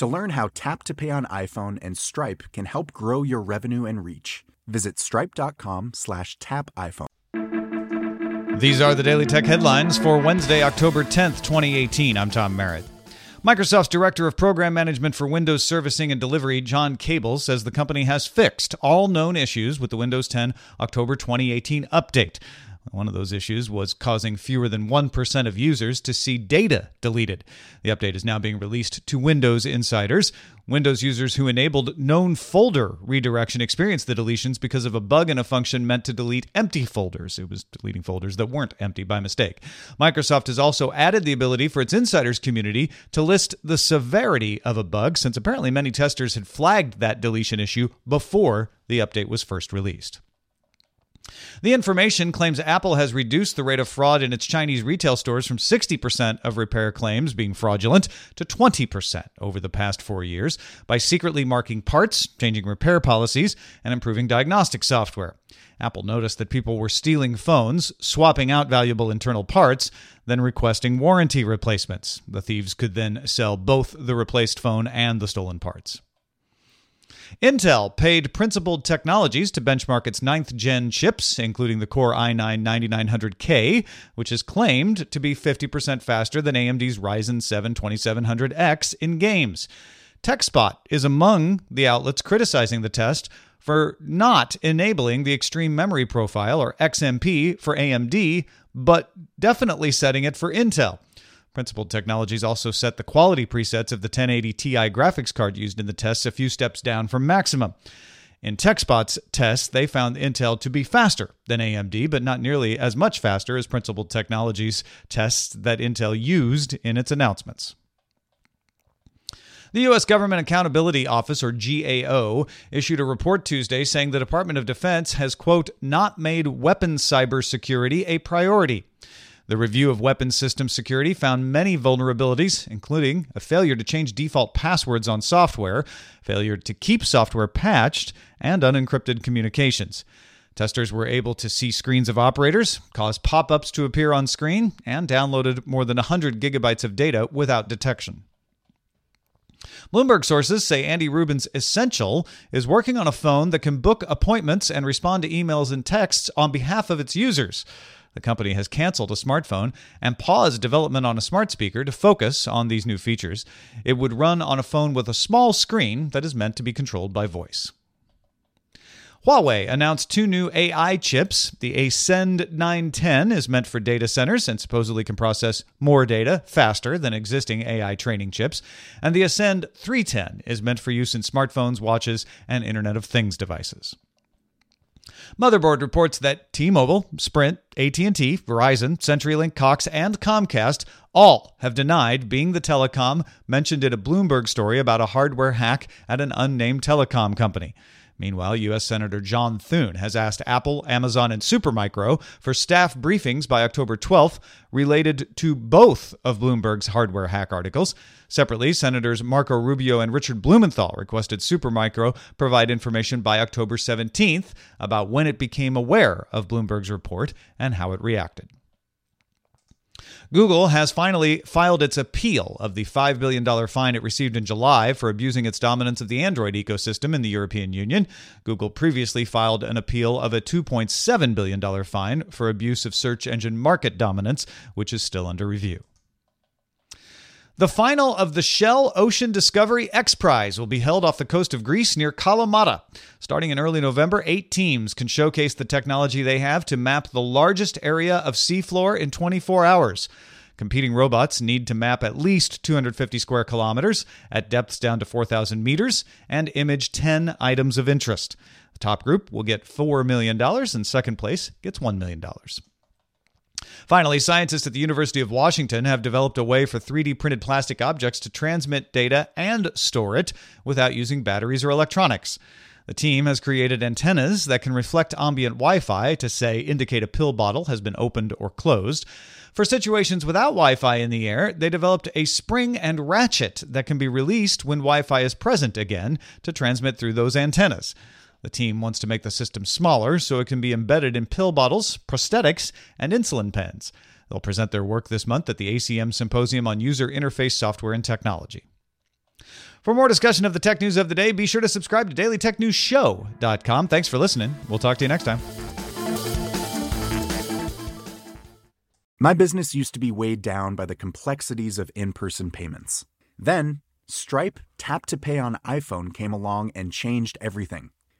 To learn how Tap to Pay on iPhone and Stripe can help grow your revenue and reach, visit stripe.com slash tap iPhone. These are the Daily Tech headlines for Wednesday, October 10th, 2018. I'm Tom Merritt. Microsoft's Director of Program Management for Windows Servicing and Delivery, John Cable, says the company has fixed all known issues with the Windows 10 October 2018 update. One of those issues was causing fewer than 1% of users to see data deleted. The update is now being released to Windows insiders. Windows users who enabled known folder redirection experienced the deletions because of a bug in a function meant to delete empty folders. It was deleting folders that weren't empty by mistake. Microsoft has also added the ability for its insiders community to list the severity of a bug, since apparently many testers had flagged that deletion issue before the update was first released. The information claims Apple has reduced the rate of fraud in its Chinese retail stores from 60% of repair claims being fraudulent to 20% over the past four years by secretly marking parts, changing repair policies, and improving diagnostic software. Apple noticed that people were stealing phones, swapping out valuable internal parts, then requesting warranty replacements. The thieves could then sell both the replaced phone and the stolen parts. Intel paid Principled Technologies to benchmark its ninth gen chips, including the Core i9 9900K, which is claimed to be 50% faster than AMD's Ryzen 7 2700X in games. TechSpot is among the outlets criticizing the test for not enabling the Extreme Memory Profile, or XMP, for AMD, but definitely setting it for Intel. Principled Technologies also set the quality presets of the 1080 Ti graphics card used in the tests a few steps down from maximum. In TechSpot's tests, they found Intel to be faster than AMD, but not nearly as much faster as Principled Technologies tests that Intel used in its announcements. The U.S. Government Accountability Office, or GAO, issued a report Tuesday saying the Department of Defense has, quote, not made weapons cybersecurity a priority. The review of weapons system security found many vulnerabilities, including a failure to change default passwords on software, failure to keep software patched, and unencrypted communications. Testers were able to see screens of operators, cause pop ups to appear on screen, and downloaded more than 100 gigabytes of data without detection. Bloomberg sources say Andy Rubin's Essential is working on a phone that can book appointments and respond to emails and texts on behalf of its users. The company has canceled a smartphone and paused development on a smart speaker to focus on these new features. It would run on a phone with a small screen that is meant to be controlled by voice. Huawei announced two new AI chips. The Ascend 910 is meant for data centers and supposedly can process more data faster than existing AI training chips. And the Ascend 310 is meant for use in smartphones, watches, and Internet of Things devices. Motherboard reports that T-Mobile, Sprint, AT&T, Verizon, CenturyLink, Cox, and Comcast all have denied being the telecom mentioned in a Bloomberg story about a hardware hack at an unnamed telecom company. Meanwhile, U.S. Senator John Thune has asked Apple, Amazon, and Supermicro for staff briefings by October 12th related to both of Bloomberg's hardware hack articles. Separately, Senators Marco Rubio and Richard Blumenthal requested Supermicro provide information by October 17th about when it became aware of Bloomberg's report and how it reacted. Google has finally filed its appeal of the $5 billion fine it received in July for abusing its dominance of the Android ecosystem in the European Union. Google previously filed an appeal of a $2.7 billion fine for abuse of search engine market dominance, which is still under review. The final of the Shell Ocean Discovery X Prize will be held off the coast of Greece near Kalamata. Starting in early November, eight teams can showcase the technology they have to map the largest area of seafloor in 24 hours. Competing robots need to map at least 250 square kilometers at depths down to 4,000 meters and image 10 items of interest. The top group will get $4 million, and second place gets $1 million. Finally, scientists at the University of Washington have developed a way for 3D printed plastic objects to transmit data and store it without using batteries or electronics. The team has created antennas that can reflect ambient Wi Fi to, say, indicate a pill bottle has been opened or closed. For situations without Wi Fi in the air, they developed a spring and ratchet that can be released when Wi Fi is present again to transmit through those antennas. The team wants to make the system smaller so it can be embedded in pill bottles, prosthetics, and insulin pens. They'll present their work this month at the ACM Symposium on User Interface Software and Technology. For more discussion of the tech news of the day, be sure to subscribe to dailytechnewsshow.com. Thanks for listening. We'll talk to you next time. My business used to be weighed down by the complexities of in person payments. Then, Stripe Tap to Pay on iPhone came along and changed everything.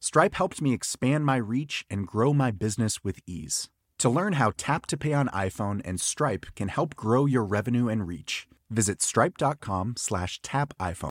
Stripe helped me expand my reach and grow my business with ease. To learn how Tap to Pay on iPhone and Stripe can help grow your revenue and reach, visit stripe.com slash tap iPhone.